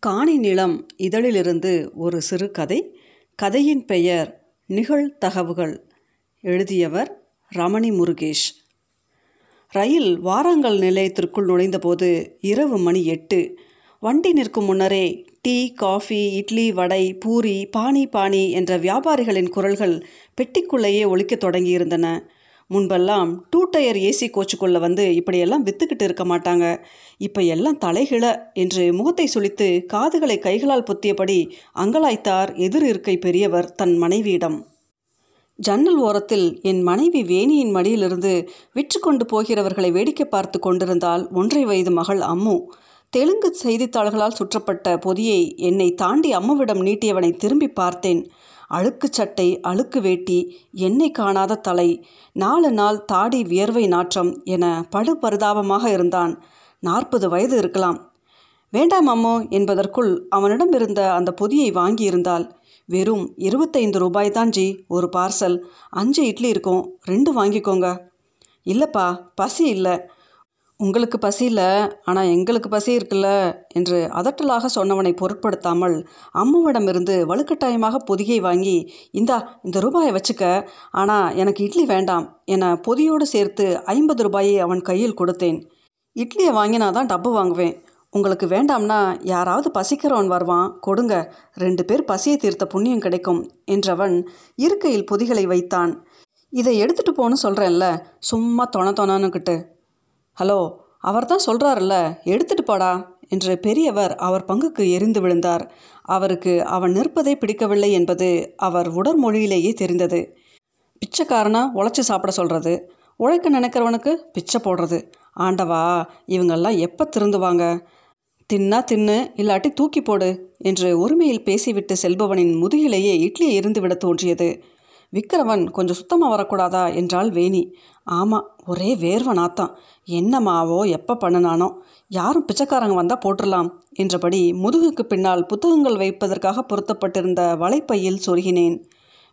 காணி நிலம் இதழிலிருந்து ஒரு சிறு கதை. கதையின் பெயர் நிகழ்தகவுகள் எழுதியவர் ரமணி முருகேஷ். ரயில் வாராங்கல் நிலையத்திற்குள் நுழைந்தபோது இரவு மணி எட்டு. வண்டி நிற்கும் முன்னரே டீ காஃபி இட்லி வடை பூரி பானி பானி என்ற வியாபாரிகளின் குரல்கள் பெட்டிக்குள்ளேயே ஒழிக்கத் தொடங்கியிருந்தன. முன்பெல்லாம் டூ டயர் ஏசி கோச்சுக்குள்ளே வந்து இப்படியெல்லாம் வித்துக்கிட்டு இருக்க மாட்டாங்க. இப்போ எல்லாம் தலைகிழ என்று முகத்தை சுழித்து காதுகளை கைகளால் பொத்தியபடி அங்கலாய்த்தார் எதிர் இருக்கை பெரியவர் தன் மனைவியிடம். ஜன்னல் ஓரத்தில் என் மனைவி வேணியின் மடியிலிருந்து விற்று கொண்டு போகிறவர்களை வேடிக்கை பார்த்து கொண்டிருந்தால் ஒன்றை வயது மகள் அம்மு. தெலுங்கு செய்தித்தாள்களால் சுற்றப்பட்ட பொதியை என்னை தாண்டி அம்முவிடம் நீட்டியவனை திரும்பி பார்த்தேன். அழுக்கு சட்டை அழுக்கு வேட்டி எண்ணெய் காணாத தலை நாலு நாள் தாடி வியர்வை நாற்றம் என படு பரிதாபமாக இருந்தான். நாற்பது வயது இருக்கலாம். வேண்டாம் அம்மோ என்பதற்குள் அவனிடம் இருந்த அந்த பொதியை வாங்கியிருந்தால் வெறும் இருபத்தைந்து ரூபாய் தான் ஜி ஒரு பார்சல். அஞ்சு இட்லி இருக்கும் ரெண்டு வாங்கிக்கோங்க. இல்லைப்பா பசி இல்லை. உங்களுக்கு பசி ஆனால் எங்களுக்கு பசி இருக்குல்ல என்று அதட்டலாக சொன்னவனை பொருட்படுத்தாமல் அம்மாவிடமிருந்து வலுக்கட்டாயமாக பொதியை வாங்கி இந்தா இந்த ரூபாயை வச்சுக்க. ஆனால் எனக்கு இட்லி வேண்டாம் என பொதியோடு சேர்த்து ஐம்பது ரூபாயை அவன் கையில் கொடுத்தேன். இட்லியை வாங்கினா தான் டப்பு வாங்குவேன். உங்களுக்கு வேண்டாம்னா யாராவது பசிக்கிறவன் வருவான். கொடுங்க. ரெண்டு பேர் பசியை தீர்த்த புண்ணியம் கிடைக்கும் என்றவன் இருக்கையில் பொதிகளை வைத்தான். இதை எடுத்துகிட்டு போன்னு சொல்கிறேன்ல சும்மா தொண தொணனுக்கிட்டு ஹலோ அவர் தான் சொல்கிறாருல்ல எடுத்துட்டு போடா என்று பெரியவர் அவர் பங்குக்கு எரிந்து விழுந்தார். அவருக்கு அவன் நிற்பதை பிடிக்கவில்லை என்பது அவர் உடற்மொழியிலேயே தெரிந்தது. பிச்சைக்காரனா உழைச்சி சாப்பிட சொல்கிறது உழைக்க நினைக்கிறவனுக்கு பிச்சை போடுறது. ஆண்டவா இவங்கெல்லாம் எப்போ திருந்துவாங்க? தின்னா தின்னு இல்லாட்டி தூக்கி போடு என்று ஒருமையில் பேசிவிட்டு செல்பவனின் முதுகிலேயே இட்லியை இருந்துவிட தோன்றியது. விக்கிரவன் கொஞ்சம் சுத்தமாக வரக்கூடாதா? என்றாள் வேணி. ஆமாம் ஒரே வேர்வ நாத்தான் என்னமாவோ எப்போ பண்ணினானோ. யாரும் பிச்சைக்காரங்க வந்தால் போட்டுடலாம் என்றபடி முதுகுக்கு பின்னால் புத்தகங்கள் வைப்பதற்காக பொருத்தப்பட்டிருந்த வலைப்பையில் சொருகினேன்.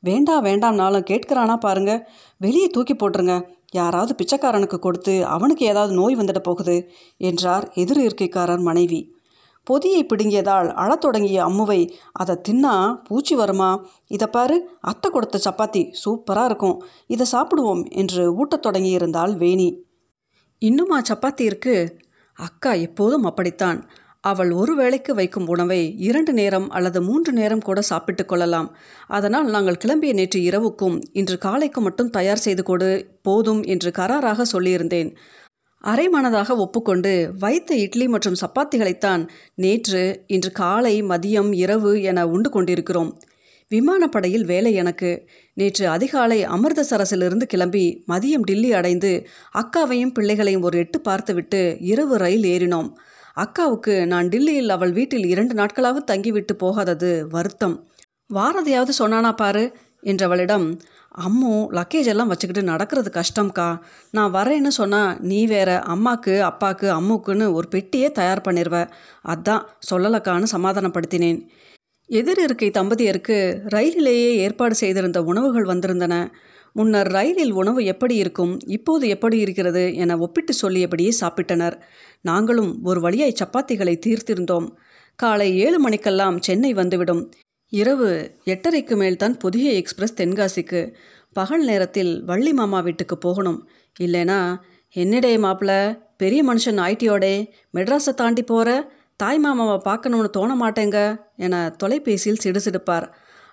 வேண்டாம் வேண்டாம்னாலும் கேட்கிறானா பாருங்க. வெளியே தூக்கி போட்டுருங்க. யாராவது பிச்சைக்காரனுக்கு கொடுத்து அவனுக்கு ஏதாவது நோய் வந்துட போகுது என்றார் எதிர் இருக்கைக்காரர் மனைவி. பொதியை பிடுங்கியதால் அழத் தொடங்கிய அம்முவை அதை தின்னா பூச்சி வருமா? இதை பாரு அத்தை கொடுத்த சப்பாத்தி சூப்பராக இருக்கும். இதை சாப்பிடுவோம் என்று ஊட்டத் தொடங்கியிருந்தாள் வேணி. இன்னுமா சப்பாத்தி இருக்கு? அக்கா எப்போதும் அப்படித்தான். அவள் ஒரு வேளைக்கு வைக்கும் உணவை இரண்டு நேரம் அல்லது மூன்று நேரம் கூட சாப்பிட்டு கொள்ளலாம். அதனால் நாங்கள் கிளம்பிய நேற்று இரவுக்கும் இன்று காலைக்கு மட்டும் தயார் செய்து கொடு போதும் என்று கராராக சொல்லியிருந்தேன். அரைமனதாக ஒப்புக்கொண்டு வைத்த இட்லி மற்றும் சப்பாத்திகளைத்தான் நேற்று இன்று காலை மதியம் இரவு என உண்டு கொண்டிருக்கிறோம். விமானப்படையில் வேலை எனக்கு. நேற்று அதிகாலை அமிர்தசரஸிலிருந்து கிளம்பி மதியம் டில்லி அடைந்து அக்காவையும் பிள்ளைகளையும் ஒரு எட்டு பார்த்துவிட்டு இரவு ரயில் ஏறினோம். அக்காவுக்கு நான் டில்லியில் அவள் வீட்டில் இரண்டு நாட்களாவது தங்கிவிட்டு போகாதது வருத்தம். வாரதையாவது சொன்னானா பாரு என்றவளிடம் அம்மு லக்கேஜ் எல்லாம் வச்சுக்கிட்டு நடக்கிறது கஷ்டம்க்கா. நான் வரேன்னு சொன்னால் நீ வேற அம்மாக்கு அப்பாக்கு அம்முக்குன்னு ஒரு பெட்டியே தயார் பண்ணிடுவ அதான் சொல்லலக்கான்னு சமாதானப்படுத்தினேன். எதிர் இருக்கை தம்பதியருக்கு ரயிலிலேயே ஏற்பாடு செய்திருந்த உணவுகள் வந்திருந்தன. முன்னர் ரயிலில் உணவு எப்படி இருக்கும் இப்போது எப்படி இருக்கிறது என ஒப்பிட்டு சொல்லியபடியே சாப்பிட்டனர். நாங்களும் ஒரு வழியாய் சப்பாத்திகளை தீர்த்திருந்தோம். காலை ஏழு மணிக்கெல்லாம் சென்னை வந்துவிடும். இரவு எட்டரைக்கு மேல்தான் புதிய எக்ஸ்பிரஸ் தென்காசிக்கு. பகல் நேரத்தில் வள்ளி மாமா வீட்டுக்கு போகணும். இல்லைனா என்னடே மாப்பிள்ள பெரிய மனுஷன் ஐடியோடே மெட்ராஸை தாண்டி போகிற தாய் மாமாவை பார்க்கணும்னு தோண மாட்டேங்க என தொலைபேசியில் சிடுசிடுப்பார்.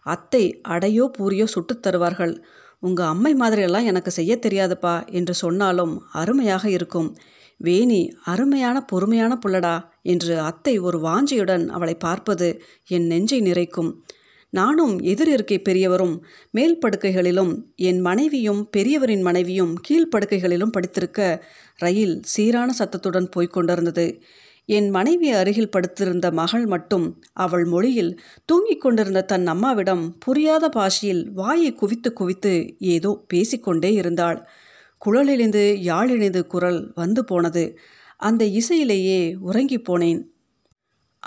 அத்தை அடையோ பூரியோ சுட்டுத் தருவார்கள். உங்கள் அம்மை மாதிரியெல்லாம் எனக்கு செய்ய தெரியாதுப்பா என்று சொன்னாலும் அருமையாக இருக்கும். வேணி அருமையான பொறுமையான புள்ளடா என்று அத்தை ஒரு வாஞ்சியுடன் அவளை பார்ப்பது என் நெஞ்சை நிறைக்கும். நானும் எதிர் இருக்கை பெரியவரும் மேல் படுக்கைகளிலும் என் மனைவியும் பெரியவரின் மனைவியும் கீழ்ப்படுக்கைகளிலும் படித்திருக்க ரயில் சீரான சத்தத்துடன் போய்க் கொண்டிருந்தது. என் மனைவி அருகில் படுத்திருந்த மகள் மட்டும் அவள் மொழியில் தூங்கிக் கொண்டிருந்த தன் அம்மாவிடம் புரியாத பாஷையில் வாயை குவித்து குவித்து ஏதோ பேசிக்கொண்டே இருந்தாள். குழலிழிந்து யாழிழிந்து குரல் வந்து போனது. அந்த இசையிலேயே உறங்கிப் போனேன்.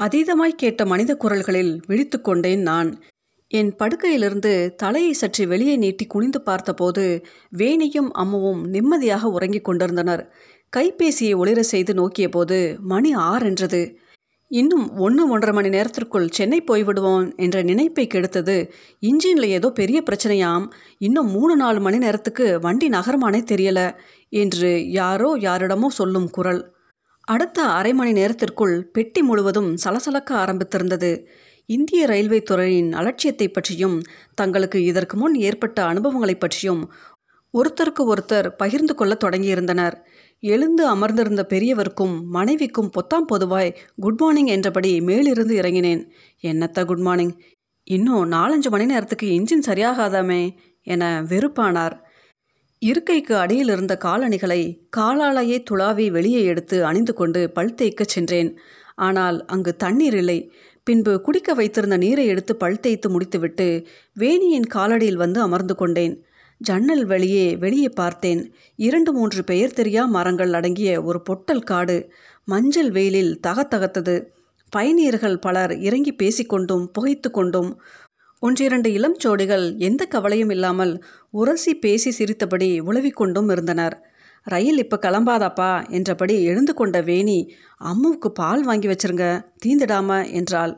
அதீதமாய் கேட்ட மனித குரல்களில் விழித்து கொண்டேன் நான். என் படுக்கையிலிருந்து தலையை சற்று வெளியே நீட்டி குனிந்து பார்த்தபோது வேணியும் அம்முவும் நிம்மதியாக உறங்கிக் கொண்டிருந்தனர். கைபேசியை ஒளிர செய்து நோக்கியபோது மணி ஆறென்றது. இன்னும் ஒன்று ஒன்றரை மணி நேரத்திற்குள் சென்னை போய்விடுவோம் என்ற நினைப்பை கெடுத்தது. இன்ஜினில் ஏதோ பெரிய பிரச்சனையாம். இன்னும் மூணு நாலு மணி நேரத்துக்கு வண்டி நகரமானே தெரியல என்று யாரோ யாரிடமோ சொல்லும் குரல். அடுத்த அரை மணி நேரத்திற்குள் பெட்டி முழுவதும் சலசலக்க ஆரம்பித்திருந்தது. இந்திய ரயில்வே துறையின் அலட்சியத்தை பற்றியும் தங்களுக்கு இதற்கு முன் ஏற்பட்ட அனுபவங்களை பற்றியும் ஒருத்தருக்கு ஒருத்தர் பகிர்ந்து கொள்ள தொடங்கியிருந்தனர். எழுந்து அமர்ந்திருந்த பெரியவருக்கும் மனைவிக்கும் பொத்தாம் பொதுவாய் குட் மார்னிங் என்றபடி மேலிருந்து இறங்கினேன். என்னத்த குட் மார்னிங்? இன்னும் நாலஞ்சு மணி நேரத்துக்கு இன்ஜின் சரியாகாதாமே என வெறுப்பானார். இருக்கைக்கு அடியில் இருந்த காலணிகளை காலாலேயே துளாவி வெளியே எடுத்து அணிந்து கொண்டு பல் தேய்க்கச் சென்றேன். ஆனால் அங்கு தண்ணீர் இல்லை. பின்பு குடிக்க வைத்திருந்த நீரை எடுத்து பல் தேய்த்து முடித்துவிட்டு வேணியின் காலடியில் வந்து அமர்ந்து கொண்டேன். ஜன்னல் வெளியே வெளியே பார்த்தேன். இரண்டு மூன்று பெயர் தெரியா மரங்கள் அடங்கிய ஒரு பொட்டல் காடு. மஞ்சள் வெயிலில் தகத்தகத்தது. பயணியர்கள் பலர் இறங்கி பேசிக்கொண்டும் புகைத்து கொண்டும். ஒன்றிரண்டு இளம் ஜோடிகள் எந்த கவலையும் இல்லாமல் உரசி பேசி சிரித்தபடி உழவிக்கொண்டும் இருந்தனர். ரயில் இப்போ கிளம்பாதாப்பா என்றபடி எழுந்து கொண்ட வேணி அம்முவுக்கு பால் வாங்கி வச்சிருங்க தீந்துடாம என்றாள்.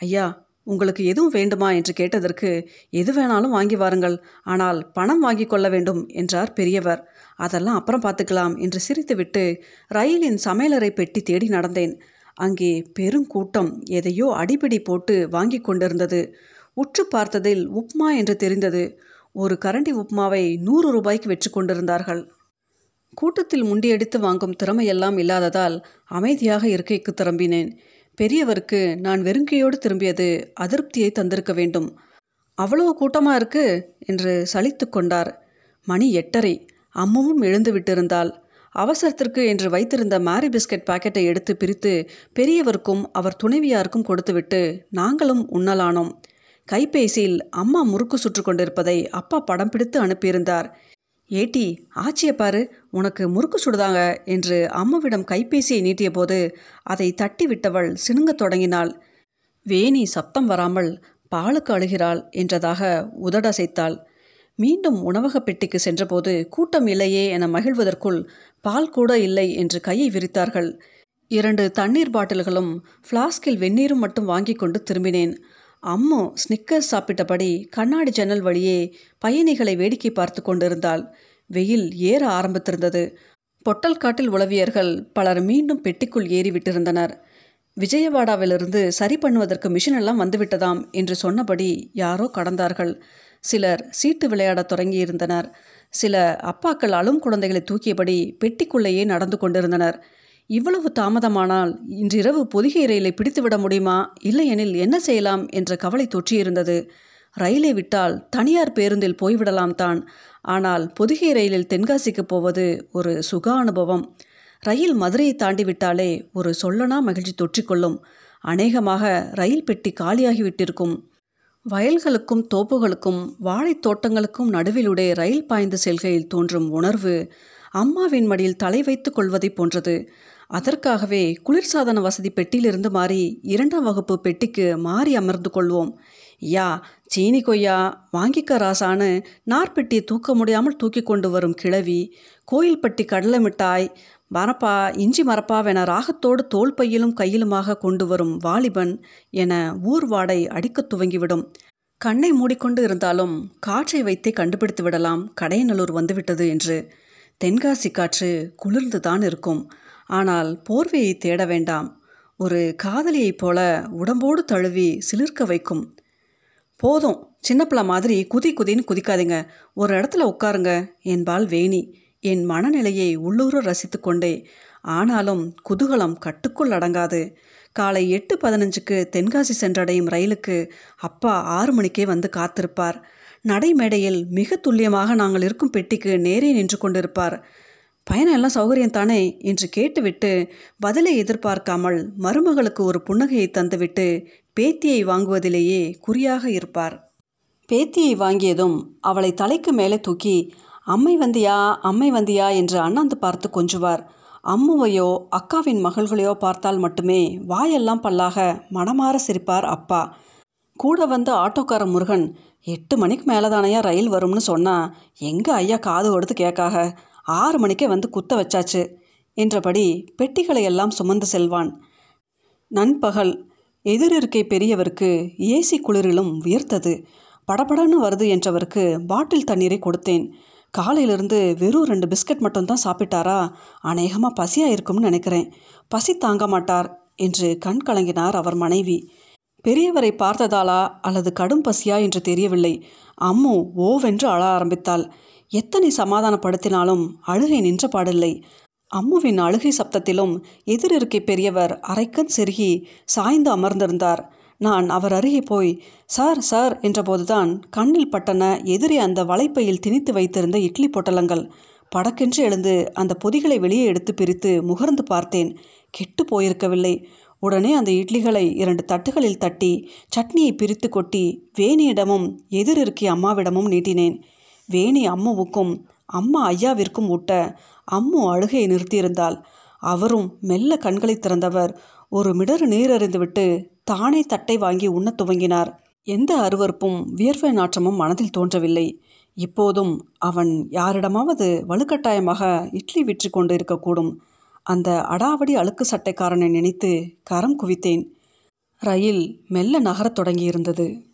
ஐயா உங்களுக்கு எதுவும் வேண்டுமா என்று கேட்டதற்கு எது வேணாலும் வாங்கி வாருங்கள். ஆனால் பணம் வாங்கி கொள்ள வேண்டும் என்றார் பெரியவர். அதெல்லாம் அப்புறம் பார்த்துக்கலாம் என்று சிரித்துவிட்டு ரயிலின் சமையலறை பெட்டி தேடி நடந்தேன். அங்கே பெருங்கூட்டம் எதையோ அடிபிடி போட்டு வாங்கி கொண்டிருந்தது. உற்று பார்த்ததில் உப்மா என்று தெரிந்தது. ஒரு கரண்டி உப்மாவை நூறு ரூபாய்க்கு வெற்றி கொண்டிருந்தார்கள். கூட்டத்தில் முண்டியடித்து வாங்கும் திறமையெல்லாம் இல்லாததால் அமைதியாக இருக்கைக்கு திரும்பினேன். பெரியவருக்கு நான் வெறுங்கையோடு திரும்பியது அதிருப்தியை தந்திருக்க வேண்டும். அவ்வளவு கூட்டமாக இருக்கு? என்று சலித்து கொண்டார். மணி எட்டரை. அம்முவும் எழுந்து விட்டிருந்தாள். அவசரத்திற்கு என்று வைத்திருந்த மேரி பிஸ்கட் பாக்கெட்டை எடுத்து பிரித்து பெரியவருக்கும் அவர் துணைவியாருக்கும் கொடுத்துவிட்டு நாங்களும் உண்ணலானோம். கைபேசியில் அம்மா முறுக்கு சுற்று கொண்டிருப்பதை அப்பா படம் பிடித்து அனுப்பியிருந்தார். ஏட்டி ஆச்சியை பாரு உனக்கு முறுக்கு சுடுதாங்க என்று அம்மாவிடம் கைபேசியை நீட்டிய போது அதை தட்டி விட்டவள் சினுங்கத் தொடங்கினாள். வேணி சப்தம் வராமல் பாலுக்கு அழுகிறாள் என்றதாக உதடசைத்தாள். மீண்டும் உணவகப் பெட்டிக்கு சென்றபோது கூட்டம் இல்லையே என மகிழ்வதற்குள் பால் கூட இல்லை என்று கையை விரித்தார்கள். இரண்டு தண்ணீர் பாட்டில்களும் ஃப்ளாஸ்கில் வெந்நீரும் மட்டும் வாங்கி கொண்டு திரும்பினேன். அம்மு ஸ்னிக்கர் சாப்பிட்டபடி கண்ணாடி ஜன்னல் வழியே பயணிகளை வேடிக்கை பார்த்து கொண்டிருந்தாள். வெயில் ஏற ஆரம்பித்திருந்தது. பொட்டல் காட்டில் உளவியர்கள் பலர் மீண்டும் பெட்டிக்குள் ஏறிவிட்டிருந்தனர். விஜயவாடாவிலிருந்து சரி பண்ணுவதற்கு மிஷின் எல்லாம் வந்துவிட்டதாம் என்று சொன்னபடி யாரோ கடந்தார்கள். சிலர் சீட்டு விளையாடத் தொடங்கியிருந்தனர். சில அப்பாக்கள் அழும் குழந்தைகளை தூக்கியபடி பெட்டிக்குள்ளேயே நடந்து கொண்டிருந்தனர். இவ்வளவு தாமதமானால் இன்றிரவு பொதிகை ரயிலை பிடித்துவிட முடியுமா? இல்லையெனில் என்ன செய்யலாம்? என்ற கவலை தொற்றியிருந்தது. ரயிலை விட்டால் தனியார் பேருந்தில் போய்விடலாம் தான். ஆனால் பொதிகை ரயிலில் தென்காசிக்கு போவது ஒரு சுக அனுபவம். ரயில் மதுரையை தாண்டி விட்டாலே ஒரு சொல்லனா மகிழ்ச்சி தொற்றிக்கொள்ளும். அநேகமாக ரயில் பெட்டி காலியாகிவிட்டிருக்கும். வயல்களுக்கும் தோப்புகளுக்கும் வாழைத் தோட்டங்களுக்கும் நடுவிலுடைய ரயில் பாய்ந்து செல்கையில் தோன்றும் உணர்வு அம்மாவின் மடியில் தலை வைத்துக் கொள்வதைப் போன்றது. அதற்காகவே குளிர்சாதன வசதி பெட்டியிலிருந்து மாறி இரண்டாம் வகுப்பு பெட்டிக்கு மாறி அமர்ந்து கொள்வோம். யா சீனி கொய்யா வாங்கிக்க ராசான்னு நார்பெட்டியை தூக்க முடியாமல் தூக்கி கொண்டு வரும் கிழவி கோயில்பட்டி கடலை மிட்டாய் மரப்பா இஞ்சி மரப்பாவென ராகத்தோடு தோல் பையிலும் கையிலுமாக கொண்டு வரும் வாலிபன் என ஊர் வாடை அடிக்கத் துவங்கிவிடும். கண்ணை மூடிக்கொண்டு இருந்தாலும் காற்றை வைத்தே கண்டுபிடித்து விடலாம் கடையநல்லூர் வந்துவிட்டது என்று தென்காசி காற்று குளிர்ந்துதான் இருக்கும். ஆனால் போர்வையை தேட வேண்டாம். ஒரு காதலியைப் போல உடம்போடு தழுவி சிலிர்க்க வைக்கும். போதும் சின்ன பிள்ளை மாதிரி குதி குதின்னு குதிக்காதீங்க. ஒரு இடத்துல உட்காருங்க. என்பாள் வேணி. என் மனநிலையை உள்ளூர ரசித்து கொண்டே. ஆனாலும் குதூகலம் கட்டுக்குள் அடங்காது. காலை எட்டு பதினஞ்சுக்கு தென்காசி சென்றடையும் ரயிலுக்கு அப்பா ஆறு மணிக்கே வந்து காத்திருப்பார். நடைமேடையில் மிக துல்லியமாக நாங்கள் இருக்கும் பெட்டிக்கு நேரே நின்று கொண்டிருப்பார். பயணம் எல்லாம் சௌகரியம் தானே என்று கேட்டுவிட்டு பதிலை எதிர்பார்க்காமல் மருமகளுக்கு ஒரு புன்னகையை தந்துவிட்டு பேத்தியை வாங்குவதிலேயே குறியாக இருப்பார். பேத்தியை வாங்கியதும் அவளை தலைக்கு மேலே தூக்கி அம்மை வந்தியா அம்மை வந்தியா என்று அண்ணாந்து பார்த்து கொஞ்சுவார். அம்முவையோ அக்காவின் மகள்களையோ பார்த்தால் மட்டுமே வாயெல்லாம் பல்லாக மனமாற சிரிப்பார் அப்பா. கூட வந்த ஆட்டோக்கார முருகன் எட்டு மணிக்கு மேலே தானையா ரயில் வரும்னு சொன்னால் எங்கே ஐயா காது கொடுத்து கேட்காக? ஆறு மணிக்கே வந்து குத்த வச்சாச்சு என்றபடி பெட்டிகளை எல்லாம் சுமந்து செல்வான். நண்பகல் எதிரிருக்கை பெரியவருக்கு ஏசி குளிரிலும் வியர்த்தது படபடன்னு வருது என்றவருக்கு பாட்டில் தண்ணீரை கொடுத்தேன். காலையிலிருந்து வெறும் ரெண்டு பிஸ்கட் மட்டும்தான் சாப்பிட்டாரா? அநேகமாக பசியாக இருக்கும்னு நினைக்கிறேன். பசி தாங்க மாட்டார் என்று கண் கலங்கினார் அவர் மனைவி. பெரியவரை பார்த்ததாலா அல்லது கடும் பசியா என்று தெரியவில்லை. அம்மு ஓவென்று அழ ஆரம்பித்தாள். எத்தனை சமாதானப்படுத்தினாலும் அழுகை நின்ற பாடில்லை. அம்முவின் அழுகை சப்தத்திலும் எதிரிருக்கை பெரியவர் அரைக்கன் செருகி சாய்ந்து அமர்ந்திருந்தார். நான் அவர் அருகே போய் சார் சார் என்றபோதுதான் கண்ணில் பட்டன எதிரே அந்த வலைப்பையில் திணித்து வைத்திருந்த இட்லி பொட்டலங்கள். படக்கென்று எழுந்து அந்த பொதிகளை வெளியே எடுத்து பிரித்து முகர்ந்து பார்த்தேன். கெட்டு போயிருக்கவில்லை. உடனே அந்த இட்லிகளை இரண்டு தட்டுகளில் தட்டி சட்னியை பிரித்து கொட்டி வேணியிடமும் எதிரிருக்கி அம்மாவிடமும் நீட்டினேன். வேணி அம்முவுக்கும் அம்மா ஐயாவிற்கும் ஊட்ட அம்மு அழுகையை நிறுத்தியிருந்தாள். அவரும் மெல்ல கண்களை திறந்தவர். ஒரு மிடறு நீர் அறிந்துவிட்டு தானே தட்டை வாங்கி உண்ணத் துவங்கினார். எந்த அருவறுப்பும் வியர்வை நாற்றமும் மனதில் தோன்றவில்லை. இப்போதும் அவன் யாரிடமாவது வலுக்கட்டாயமாக இட்லி விற்று கொண்டு இருக்கக்கூடும் அந்த அடாவடி அழுக்கு சட்டைக்காரனை நினைத்து கரம் குவித்தேன். ரயில் மெல்ல நகரத் தொடங்கியிருந்தது.